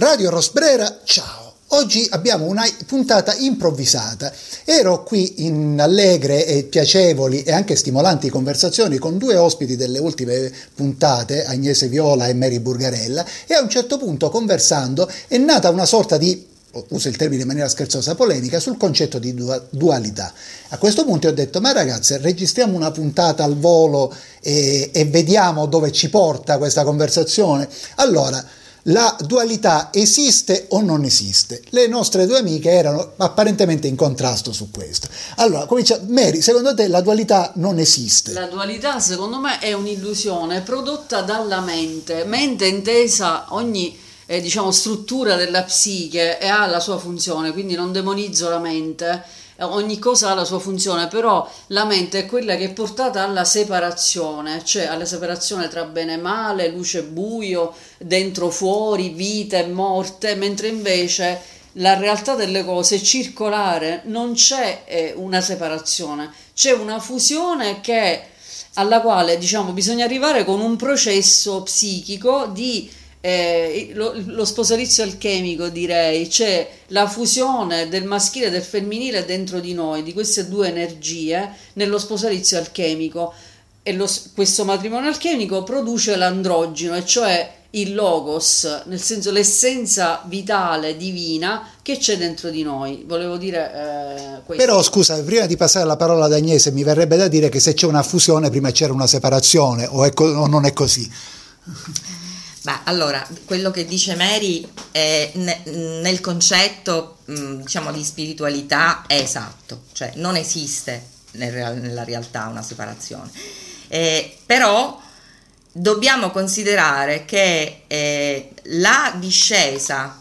Radio Rosbrera, ciao! Oggi abbiamo una puntata improvvisata. Ero qui in allegre e piacevoli e anche stimolanti conversazioni con due ospiti delle ultime puntate, Agnese Viola e Mary Burgarella, e a un certo punto conversando è nata una sorta di uso il termine in maniera scherzosa, polemica sul concetto di dualità. A questo punto ho detto, ma ragazzi, registriamo una puntata al volo e, e vediamo dove ci porta questa conversazione. Allora, la dualità esiste o non esiste? Le nostre due amiche erano apparentemente in contrasto su questo. Allora, comincia Mary, secondo te la dualità non esiste? La dualità secondo me è un'illusione prodotta dalla mente, mente intesa ogni eh, diciamo, struttura della psiche e ha la sua funzione, quindi non demonizzo la mente ogni cosa ha la sua funzione, però la mente è quella che è portata alla separazione, cioè alla separazione tra bene e male, luce e buio, dentro fuori, vita e morte, mentre invece la realtà delle cose è circolare, non c'è eh, una separazione, c'è una fusione che, alla quale diciamo, bisogna arrivare con un processo psichico di eh, lo, lo, sposalizio alchemico direi, c'è la fusione del maschile e del femminile dentro di noi, di queste due energie nello sposalizio alchemico e lo, questo matrimonio alchemico produce l'androgeno, e cioè il logos, nel senso l'essenza vitale divina che c'è dentro di noi. Volevo dire eh, questo. Però scusa, prima di passare la parola ad Agnese, mi verrebbe da dire che se c'è una fusione prima c'era una separazione o, co- o non è così? Beh, allora, quello che dice Mary è, nel concetto diciamo, di spiritualità è esatto, cioè non esiste nella realtà una separazione. Eh, però dobbiamo considerare che eh, la discesa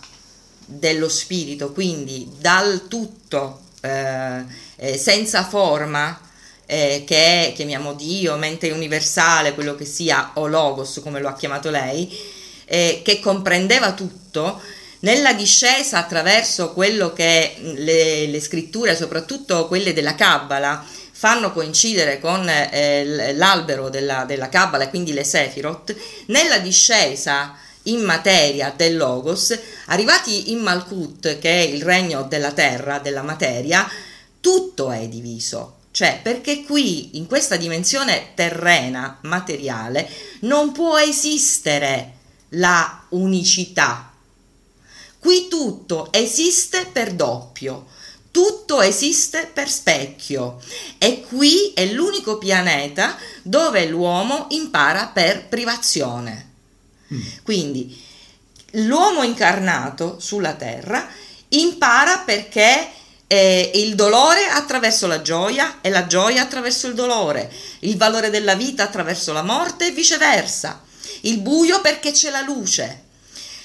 dello spirito, quindi dal tutto eh, eh senza forma, eh, che è, chiamiamo Dio, mente universale, quello che sia, o Logos, come lo ha chiamato lei, eh, che comprendeva tutto, nella discesa attraverso quello che le, le scritture, soprattutto quelle della Kabbalah, fanno coincidere con eh, l'albero della, della Kabbalah e quindi le Sefirot, nella discesa in materia del Logos, arrivati in Malkut, che è il regno della terra, della materia, tutto è diviso. Cioè, perché qui, in questa dimensione terrena, materiale, non può esistere la unicità. Qui tutto esiste per doppio, tutto esiste per specchio e qui è l'unico pianeta dove l'uomo impara per privazione. Mm. Quindi l'uomo incarnato sulla terra impara perché eh, il dolore attraverso la gioia e la gioia attraverso il dolore, il valore della vita attraverso la morte e viceversa il buio perché c'è la luce.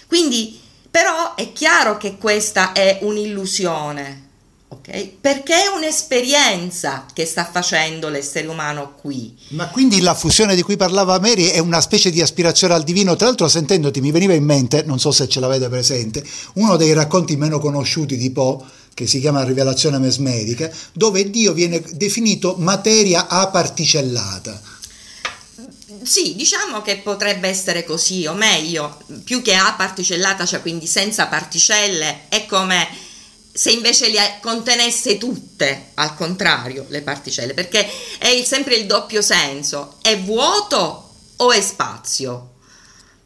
Quindi, però è chiaro che questa è un'illusione, ok? Perché è un'esperienza che sta facendo l'essere umano qui. Ma quindi la fusione di cui parlava Mary è una specie di aspirazione al divino? Tra l'altro, sentendoti, mi veniva in mente, non so se ce l'avete presente, uno dei racconti meno conosciuti di Poe che si chiama rivelazione mesmerica, dove Dio viene definito materia aparticellata sì, diciamo che potrebbe essere così, o meglio, più che A particellata, cioè quindi senza particelle, è come se invece le contenesse tutte, al contrario, le particelle, perché è il, sempre il doppio senso, è vuoto o è spazio?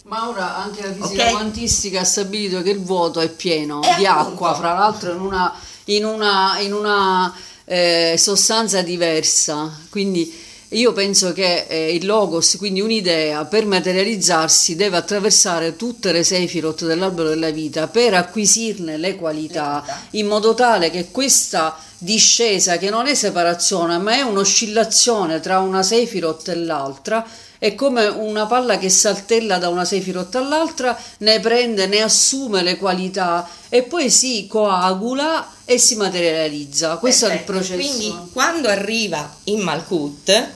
Maura, anche la fisica okay. quantistica ha stabilito che il vuoto è pieno e di appunto. acqua, fra l'altro in una, in una, in una eh, sostanza diversa, quindi io penso che eh, il logos, quindi un'idea, per materializzarsi deve attraversare tutte le sefirot dell'albero della vita per acquisirne le qualità, in modo tale che questa discesa, che non è separazione, ma è un'oscillazione tra una sefirot e l'altra, è come una palla che saltella da una Sefirot all'altra, ne prende, ne assume le qualità e poi si coagula e si materializza. Questo Perfetto. è il processo. Quindi quando arriva in Malkut,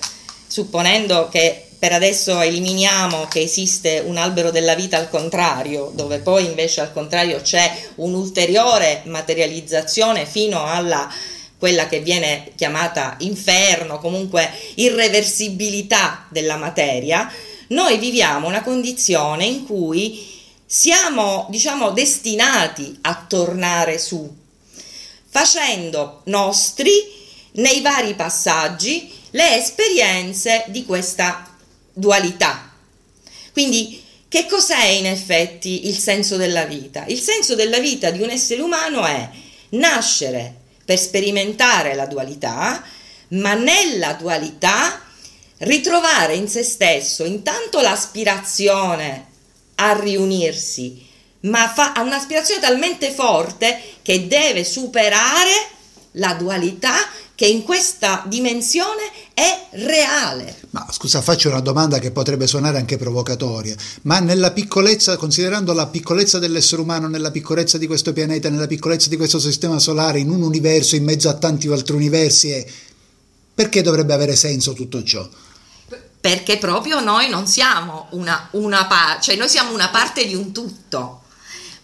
supponendo che per adesso eliminiamo che esiste un albero della vita al contrario, dove poi invece al contrario c'è un'ulteriore materializzazione fino alla quella che viene chiamata inferno, comunque irreversibilità della materia, noi viviamo una condizione in cui siamo, diciamo, destinati a tornare su, facendo nostri nei vari passaggi le esperienze di questa dualità. Quindi, che cos'è in effetti il senso della vita? Il senso della vita di un essere umano è nascere per sperimentare la dualità, ma nella dualità ritrovare in se stesso intanto l'aspirazione a riunirsi, ma ha un'aspirazione talmente forte che deve superare la dualità che in questa dimensione è reale. Ma scusa, faccio una domanda che potrebbe suonare anche provocatoria, ma nella piccolezza, considerando la piccolezza dell'essere umano, nella piccolezza di questo pianeta, nella piccolezza di questo sistema solare, in un universo, in mezzo a tanti altri universi, è... perché dovrebbe avere senso tutto ciò? perché proprio noi non siamo una, una parte, cioè noi siamo una parte di un tutto.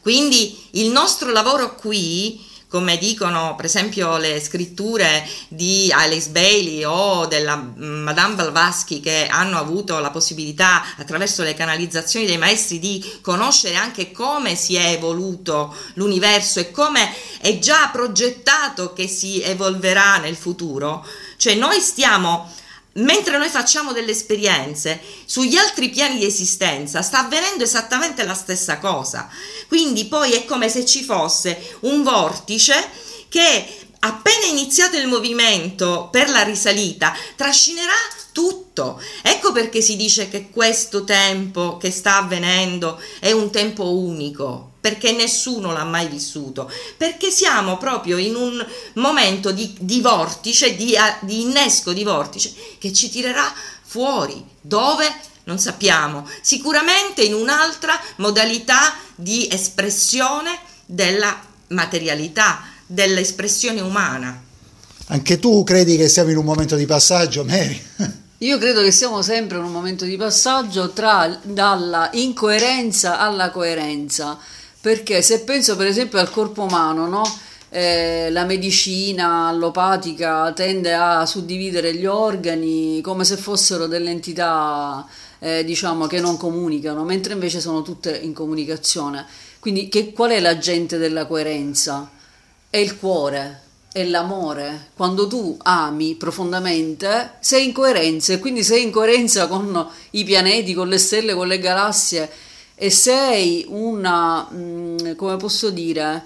Quindi il nostro lavoro qui, come dicono per esempio le scritture di Alice Bailey o della Madame Blavatsky che hanno avuto la possibilità attraverso le canalizzazioni dei maestri di conoscere anche come si è evoluto l'universo e come è già progettato che si evolverà nel futuro, cioè noi stiamo mentre noi facciamo delle esperienze sugli altri piani di esistenza, sta avvenendo esattamente la stessa cosa. Quindi poi è come se ci fosse un vortice che appena iniziato il movimento per la risalita trascinerà tutto. Ecco perché si dice che questo tempo che sta avvenendo è un tempo unico perché nessuno l'ha mai vissuto, perché siamo proprio in un momento di, di vortice, di, di innesco di vortice, che ci tirerà fuori. Dove? Non sappiamo. Sicuramente in un'altra modalità di espressione della materialità, dell'espressione umana. Anche tu credi che siamo in un momento di passaggio, Mary? Io credo che siamo sempre in un momento di passaggio tra dalla incoerenza alla coerenza perché se penso per esempio al corpo umano, no? eh, la medicina allopatica tende a suddividere gli organi come se fossero delle entità eh, diciamo che non comunicano, mentre invece sono tutte in comunicazione. Quindi che, qual è l'agente della coerenza? È il cuore, è l'amore. Quando tu ami profondamente, sei in coerenza e quindi sei in coerenza con i pianeti, con le stelle, con le galassie e sei una, mm, come posso dire,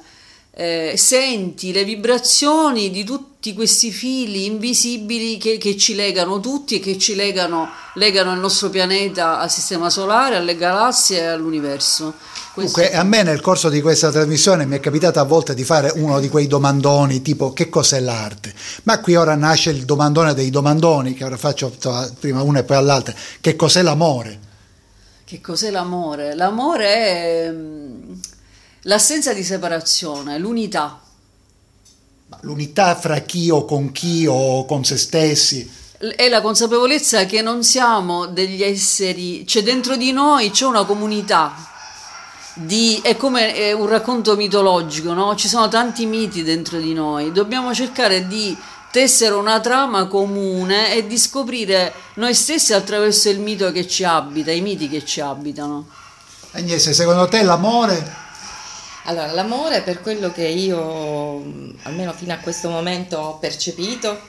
eh, senti le vibrazioni di tutti questi fili invisibili che, che, ci legano tutti e che ci legano, legano il nostro pianeta al sistema solare, alle galassie e all'universo. Questo... Comunque, a me nel corso di questa trasmissione mi è capitato a volte di fare uno di quei domandoni tipo che cos'è l'arte? Ma qui ora nasce il domandone dei domandoni, che ora faccio prima una e poi all'altra, che cos'è l'amore? Che cos'è l'amore? L'amore è mm, l'assenza di separazione, l'unità. L'unità fra chi o con chi o con se stessi. È la consapevolezza che non siamo degli esseri, c'è dentro di noi c'è una comunità. Di, è come è un racconto mitologico, no? ci sono tanti miti dentro di noi, dobbiamo cercare di tessero una trama comune e di scoprire noi stessi attraverso il mito che ci abita, i miti che ci abitano. Agnese, secondo te l'amore? Allora, l'amore per quello che io, almeno fino a questo momento, ho percepito,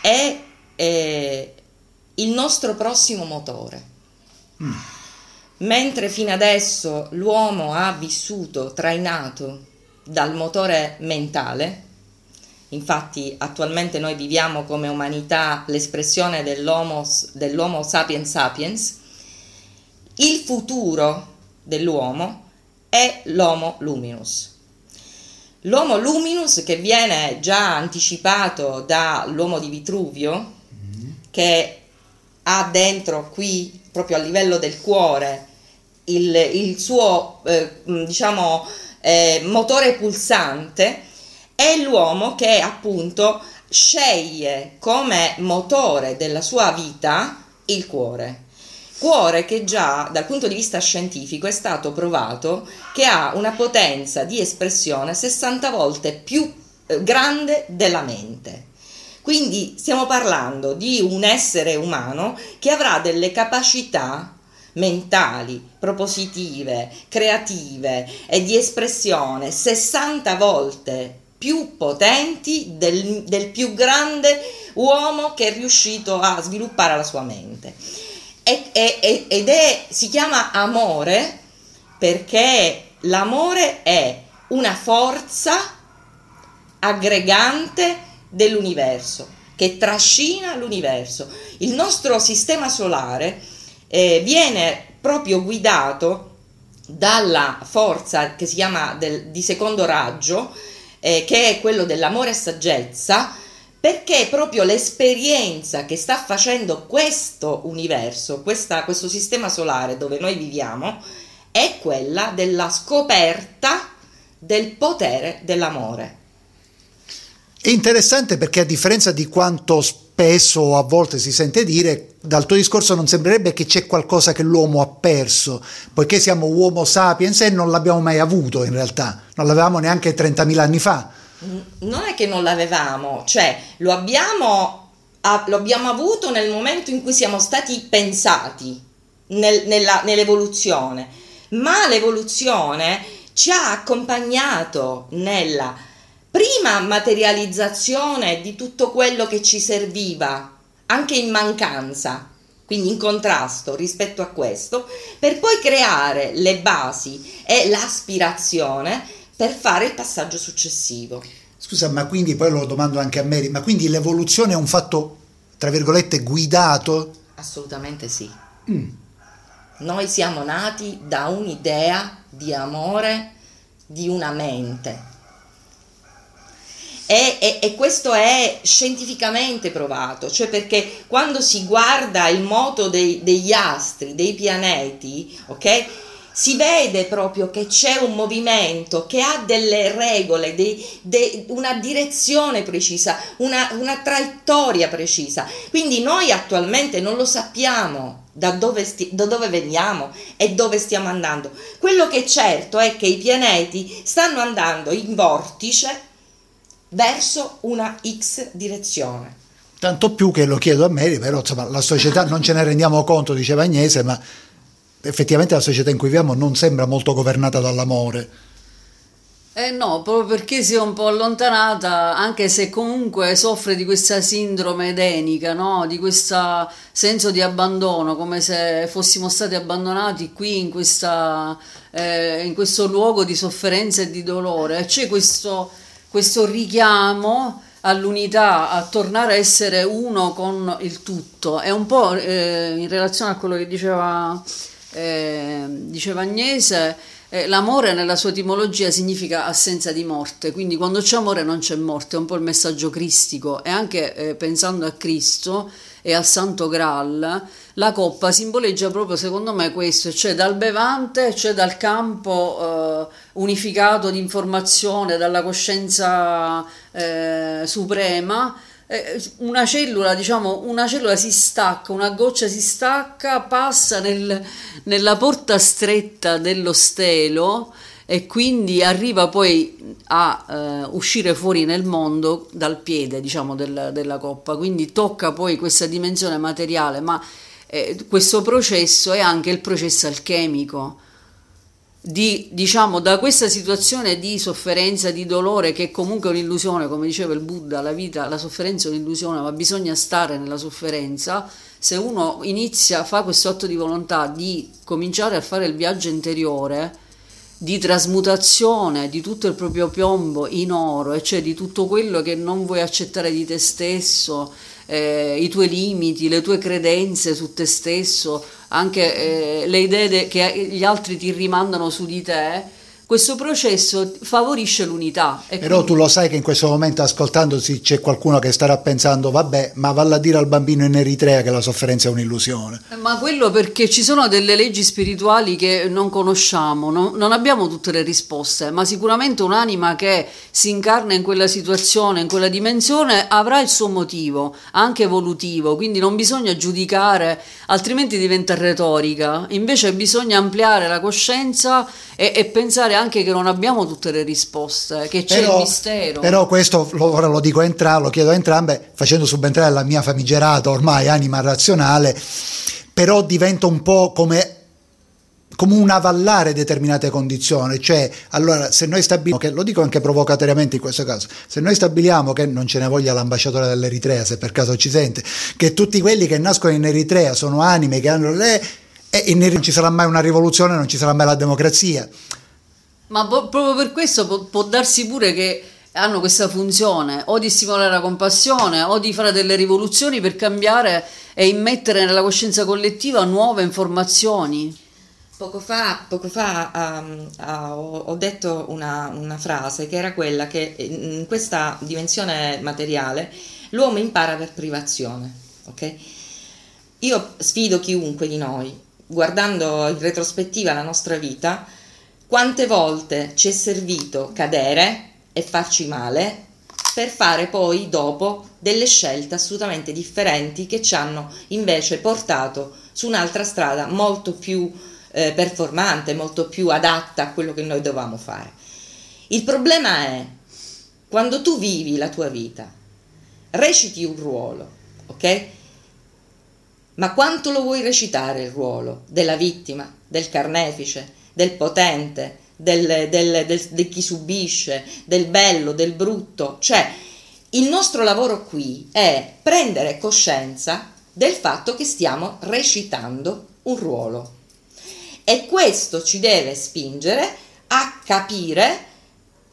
è, è il nostro prossimo motore. Mm. Mentre fino adesso l'uomo ha vissuto trainato dal motore mentale, Infatti attualmente noi viviamo come umanità l'espressione dell'homo, dell'homo sapiens sapiens. Il futuro dell'uomo è l'Homo luminus. L'Homo luminus che viene già anticipato dall'uomo di Vitruvio, mm-hmm. che ha dentro qui, proprio a livello del cuore, il, il suo eh, diciamo, eh, motore pulsante, è l'uomo che appunto sceglie come motore della sua vita il cuore. Cuore che già dal punto di vista scientifico è stato provato che ha una potenza di espressione 60 volte più eh, grande della mente. Quindi stiamo parlando di un essere umano che avrà delle capacità mentali, propositive, creative e di espressione 60 volte più potenti del, del più grande uomo che è riuscito a sviluppare la sua mente. E, e, ed è, si chiama amore perché l'amore è una forza aggregante dell'universo che trascina l'universo. Il nostro sistema solare eh, viene proprio guidato dalla forza che si chiama del, di secondo raggio, eh, che è quello dell'amore e saggezza, perché proprio l'esperienza che sta facendo questo universo, questa, questo sistema solare dove noi viviamo, è quella della scoperta del potere dell'amore. È interessante perché a differenza di quanto spesso a volte si sente dire, dal tuo discorso non sembrerebbe che c'è qualcosa che l'uomo ha perso, poiché siamo uomo sapiens e non l'abbiamo mai avuto in realtà, non l'avevamo neanche 30.000 anni fa. Non è che non l'avevamo, cioè lo abbiamo, lo abbiamo avuto nel momento in cui siamo stati pensati nel, nella, nell'evoluzione, ma l'evoluzione ci ha accompagnato nella prima materializzazione di tutto quello che ci serviva, anche in mancanza, quindi in contrasto rispetto a questo, per poi creare le basi e l'aspirazione per fare il passaggio successivo. Scusa, ma quindi poi lo domando anche a Mary, ma quindi l'evoluzione è un fatto, tra virgolette, guidato? Assolutamente sì. Mm. Noi siamo nati da un'idea di amore di una mente e, e, e, questo è scientificamente provato, cioè perché quando si guarda il moto dei, degli astri, dei pianeti, ok? Si vede proprio che c'è un movimento che ha delle regole, dei, de, una direzione precisa, una, una traiettoria precisa. Quindi noi attualmente non lo sappiamo da dove, sti, da dove, veniamo e dove stiamo andando. Quello che è certo è che i pianeti stanno andando in vortice verso una X direzione. Tanto più che lo chiedo a Mary, però insomma la società non ce ne rendiamo conto, diceva Agnese, ma effettivamente la società in cui viviamo non sembra molto governata dall'amore. Eh no, proprio perché si è un po' allontanata, anche se comunque soffre di questa sindrome edenica, no? di questo senso di abbandono, come se fossimo stati abbandonati qui in, questa, eh, in questo luogo di sofferenza e di dolore. C'è questo questo richiamo all'unità, a tornare a essere uno con il tutto. È un po' eh, in relazione a quello che diceva, eh, diceva Agnese, eh, l'amore nella sua etimologia significa assenza di morte, quindi quando c'è amore non c'è morte, è un po' il messaggio cristico e anche eh, pensando a Cristo e al Santo Graal, la coppa simboleggia proprio secondo me questo, cioè dal bevante, cioè dal campo eh, unificato di informazione, dalla coscienza eh, suprema, eh, una cellula, diciamo, una cellula si stacca, una goccia si stacca, passa nel, nella porta stretta dello stelo e quindi arriva poi a eh, uscire fuori nel mondo dal piede, diciamo, del, della coppa, quindi tocca poi questa dimensione materiale, ma eh, questo processo è anche il processo alchemico. Di, diciamo, da questa situazione di sofferenza, di dolore, che è comunque un'illusione, come diceva il Buddha, la vita, la sofferenza è un'illusione, ma bisogna stare nella sofferenza. Se uno inizia, fa questo atto di volontà di cominciare a fare il viaggio interiore, di trasmutazione di tutto il proprio piombo in oro, e cioè di tutto quello che non vuoi accettare di te stesso, eh, i tuoi limiti, le tue credenze su te stesso, anche eh, le idee de- che gli altri ti rimandano su di te, questo processo favorisce l'unità. Però quindi... tu lo sai che in questo momento ascoltandosi c'è qualcuno che starà pensando, vabbè, ma valla a dire al bambino in Eritrea che la sofferenza è un'illusione. Ma quello perché ci sono delle leggi spirituali che non conosciamo, no? non abbiamo tutte le risposte, ma sicuramente un'anima che si incarna in quella situazione, in quella dimensione, avrà il suo motivo, anche evolutivo, quindi non bisogna giudicare, altrimenti diventa retorica, invece bisogna ampliare la coscienza e, e pensare anche che non abbiamo tutte le risposte, che c'è però, il mistero. Però questo lo, ora lo dico a entrambe, lo chiedo a entrambe, facendo subentrare la mia famigerata ormai anima razionale, però diventa un po' come come un avallare determinate condizioni, cioè allora se noi stabiliamo che, lo dico anche provocatoriamente in questo caso, se noi stabiliamo che non ce ne voglia l'ambasciatore dell'Eritrea se per caso ci sente, che tutti quelli che nascono in Eritrea sono anime che hanno le... e in Eritrea non ci sarà mai una rivoluzione, non ci sarà mai la democrazia. Ma po- proprio per questo può, può darsi pure che hanno questa funzione o di stimolare la compassione o di fare delle rivoluzioni per cambiare e immettere nella coscienza collettiva nuove informazioni. Poco fa, poco fa um, uh, ho detto una, una, frase che era quella che in questa dimensione materiale l'uomo impara per privazione. Okay? Io sfido chiunque di noi, guardando in retrospettiva la nostra vita, quante volte ci è servito cadere e farci male per fare poi dopo delle scelte assolutamente differenti che ci hanno invece portato su un'altra strada molto più eh, performante, molto più adatta a quello che noi dovevamo fare. Il problema è quando tu vivi la tua vita, reciti un ruolo, ok? Ma quanto lo vuoi recitare il ruolo della vittima, del carnefice, del potente, del, del, del, di chi subisce, del bello, del brutto. Cioè, il nostro lavoro qui è prendere coscienza del fatto che stiamo recitando un ruolo. E questo ci deve spingere a capire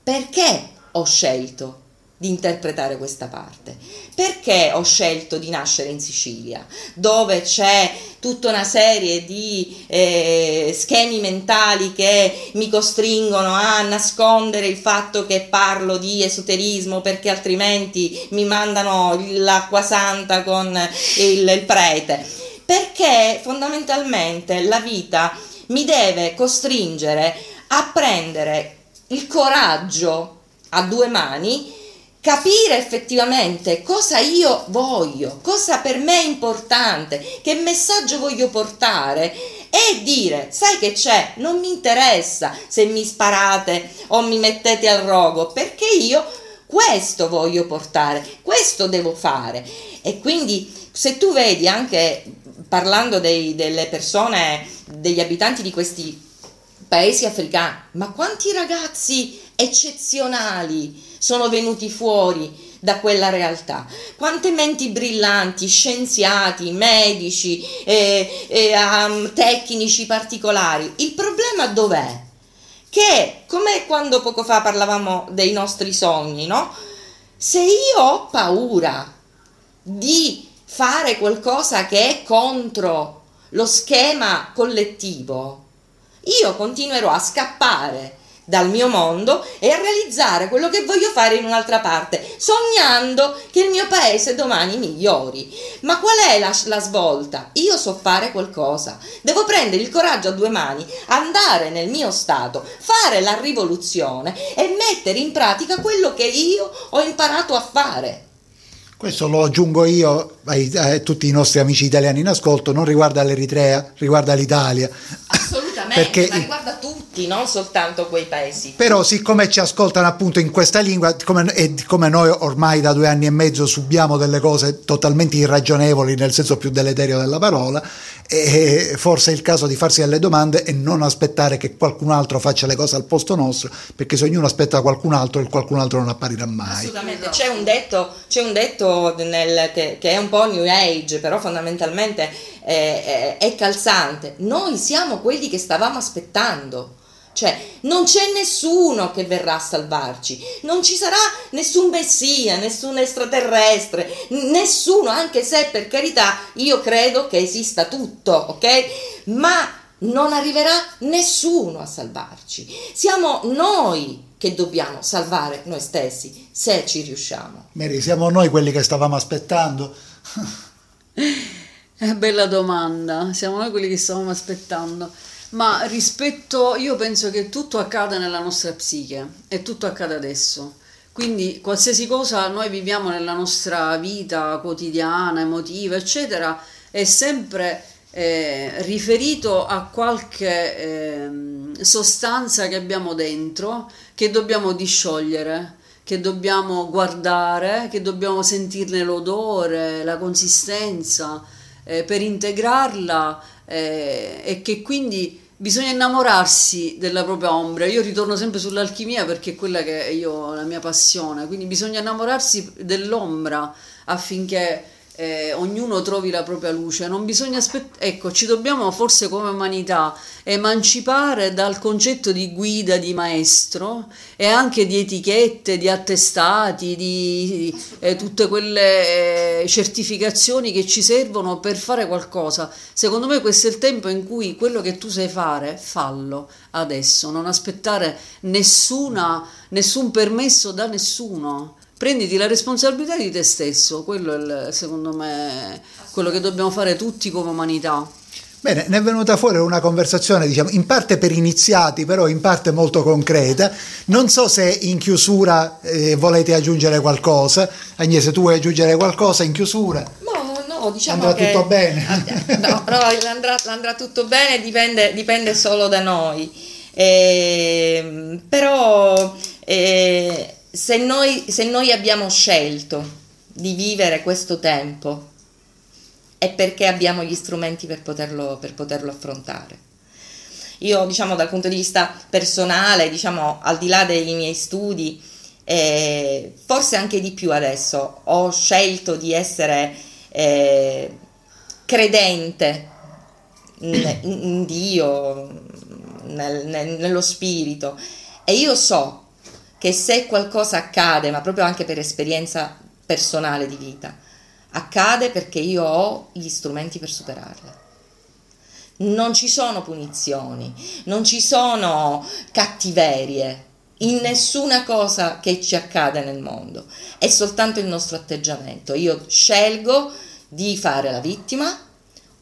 perché ho scelto di interpretare questa parte. Perché ho scelto di nascere in Sicilia, dove c'è tutta una serie di eh, schemi mentali che mi costringono a nascondere il fatto che parlo di esoterismo perché altrimenti mi mandano l'acqua santa con il, il prete? Perché fondamentalmente la vita mi deve costringere a prendere il coraggio a due mani capire effettivamente cosa io voglio, cosa per me è importante, che messaggio voglio portare e dire, sai che c'è, non mi interessa se mi sparate o mi mettete al rogo, perché io questo voglio portare, questo devo fare. E quindi se tu vedi anche parlando dei, delle persone, degli abitanti di questi paesi africani, ma quanti ragazzi eccezionali sono venuti fuori da quella realtà. Quante menti brillanti, scienziati, medici, eh, eh, um, tecnici particolari. Il problema dov'è? Che come quando poco fa parlavamo dei nostri sogni, no? Se io ho paura di fare qualcosa che è contro lo schema collettivo, io continuerò a scappare dal mio mondo e a realizzare quello che voglio fare in un'altra parte, sognando che il mio paese domani migliori. Ma qual è la, la svolta? Io so fare qualcosa, devo prendere il coraggio a due mani, andare nel mio stato, fare la rivoluzione e mettere in pratica quello che io ho imparato a fare. Questo lo aggiungo io a tutti i nostri amici italiani in ascolto, non riguarda l'Eritrea, riguarda l'Italia. Assolutamente, Perché, ma riguarda tutti, non soltanto quei paesi. Però siccome ci ascoltano appunto in questa lingua come, e come noi ormai da due anni e mezzo subiamo delle cose totalmente irragionevoli nel senso più deleterio della parola, forse è il caso di farsi delle domande e non aspettare che qualcun altro faccia le cose al posto nostro, perché se ognuno aspetta qualcun altro, il qualcun altro non apparirà mai. Assolutamente, c'è un detto, c'è un detto nel, che, che, è un po' new age, però fondamentalmente è calzante. Noi siamo quelli che stavamo aspettando. Cioè, non c'è nessuno che verrà a salvarci, non ci sarà nessun messia, nessun extraterrestre, nessuno, anche se per carità io credo che esista tutto, ok? Ma non arriverà nessuno a salvarci. Siamo noi che dobbiamo salvare noi stessi, se ci riusciamo. Mary, siamo noi quelli che stavamo aspettando? È bella domanda, siamo noi quelli che stavamo aspettando. Ma rispetto, io penso che tutto accada nella nostra psiche e tutto accade adesso. Quindi qualsiasi cosa noi viviamo nella nostra vita quotidiana, emotiva, eccetera, è sempre eh, riferito a qualche eh, sostanza che abbiamo dentro, che dobbiamo disciogliere, che dobbiamo guardare, che dobbiamo sentirne l'odore, la consistenza, eh, per integrarla eh, e che quindi bisogna innamorarsi della propria ombra. Io ritorno sempre sull'alchimia perché è quella che io la mia passione, quindi bisogna innamorarsi dell'ombra affinché eh, ognuno trovi la propria luce, non bisogna aspettare, ecco, ci dobbiamo forse come umanità emancipare dal concetto di guida, di maestro e anche di etichette, di attestati, di, eh, tutte quelle eh, certificazioni che ci servono per fare qualcosa. Secondo me questo è il tempo in cui quello che tu sai fare, fallo adesso, non aspettare nessuna, nessun permesso da nessuno prenditi la responsabilità di te stesso, quello è il, secondo me quello che dobbiamo fare tutti come umanità. Bene, ne è venuta fuori una conversazione, diciamo, in parte per iniziati, però in parte molto concreta. Non so se in chiusura eh, volete aggiungere qualcosa. Agnese, tu vuoi aggiungere qualcosa in chiusura? No, no, diciamo andrà che... tutto bene. No, no andrà, andrà, tutto bene, dipende, dipende solo da noi. Eh, però... Eh, se noi, se noi abbiamo scelto di vivere questo tempo è perché abbiamo gli strumenti per poterlo, per poterlo affrontare. Io, diciamo, dal punto di vista personale, diciamo, al di là dei miei studi, eh, forse anche di più adesso, ho scelto di essere eh, credente in, in Dio, nel, nel, nello spirito e io so che se qualcosa accade, ma proprio anche per esperienza personale di vita, accade perché io ho gli strumenti per superarle. Non ci sono punizioni, non ci sono cattiverie in nessuna cosa che ci accade nel mondo, è soltanto il nostro atteggiamento. Io scelgo di fare la vittima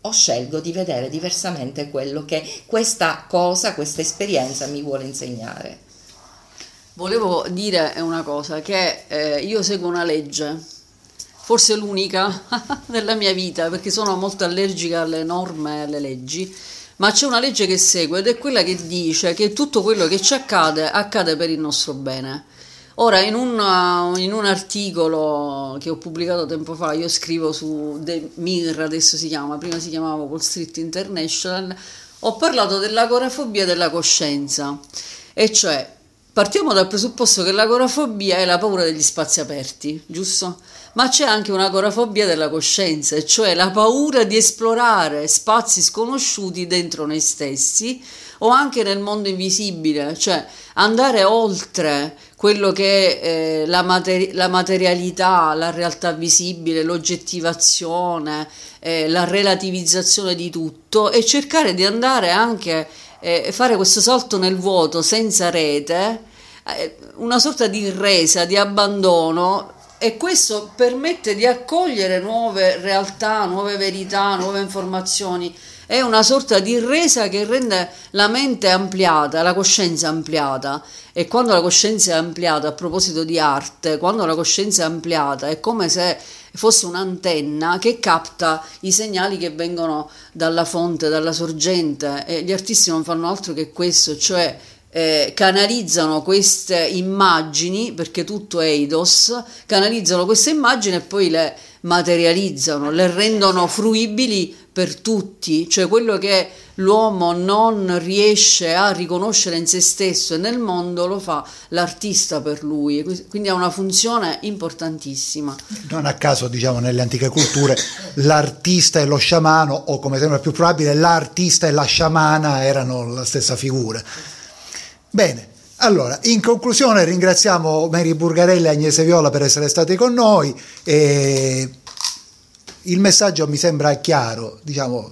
o scelgo di vedere diversamente quello che questa cosa, questa esperienza mi vuole insegnare. Volevo dire una cosa, che eh, io seguo una legge, forse l'unica nella mia vita, perché sono molto allergica alle norme e alle leggi, ma c'è una legge che segue ed è quella che dice che tutto quello che ci accade accade per il nostro bene. Ora, in un, in un articolo che ho pubblicato tempo fa, io scrivo su The Mir, adesso si chiama, prima si chiamava Wall Street International, ho parlato dell'agorafobia della coscienza, e cioè Partiamo dal presupposto che l'agorafobia è la paura degli spazi aperti, giusto? Ma c'è anche un'agorafobia della coscienza, cioè la paura di esplorare spazi sconosciuti dentro noi stessi o anche nel mondo invisibile, cioè andare oltre quello che è eh, la, materi- la, materialità, la realtà visibile, l'oggettivazione, eh, la relativizzazione di tutto e cercare di andare anche eh, fare questo salto nel vuoto senza rete, eh, una sorta di resa, di abbandono e questo permette di accogliere nuove realtà, nuove verità, nuove informazioni. È una sorta di resa che rende la mente ampliata, la coscienza ampliata. E quando la coscienza è ampliata, a proposito di arte, quando la coscienza è ampliata, è come se fosse un'antenna che capta i segnali che vengono dalla fonte, dalla sorgente e gli artisti non fanno altro che questo, cioè eh, canalizzano queste immagini, perché tutto è eidos, canalizzano queste immagini e poi le materializzano, le rendono fruibili per tutti, cioè quello che l'uomo non riesce a riconoscere in se stesso e nel mondo lo fa l'artista per lui, quindi ha una funzione importantissima. Non a caso, diciamo, nelle antiche culture l'artista e lo sciamano, o come sembra più probabile, l'artista e la sciamana erano la stessa figura. Bene, allora, in conclusione ringraziamo Mary Burgarella e Agnese Viola per essere stati con noi. E il messaggio mi sembra chiaro, diciamo,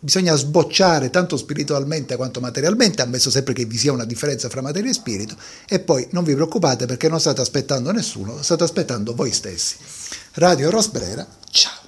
bisogna sbocciare tanto spiritualmente quanto materialmente, ammesso sempre che vi sia una differenza fra materia e spirito, e poi non vi preoccupate perché non state aspettando nessuno, state aspettando voi stessi. Radio Rosbrera, ciao!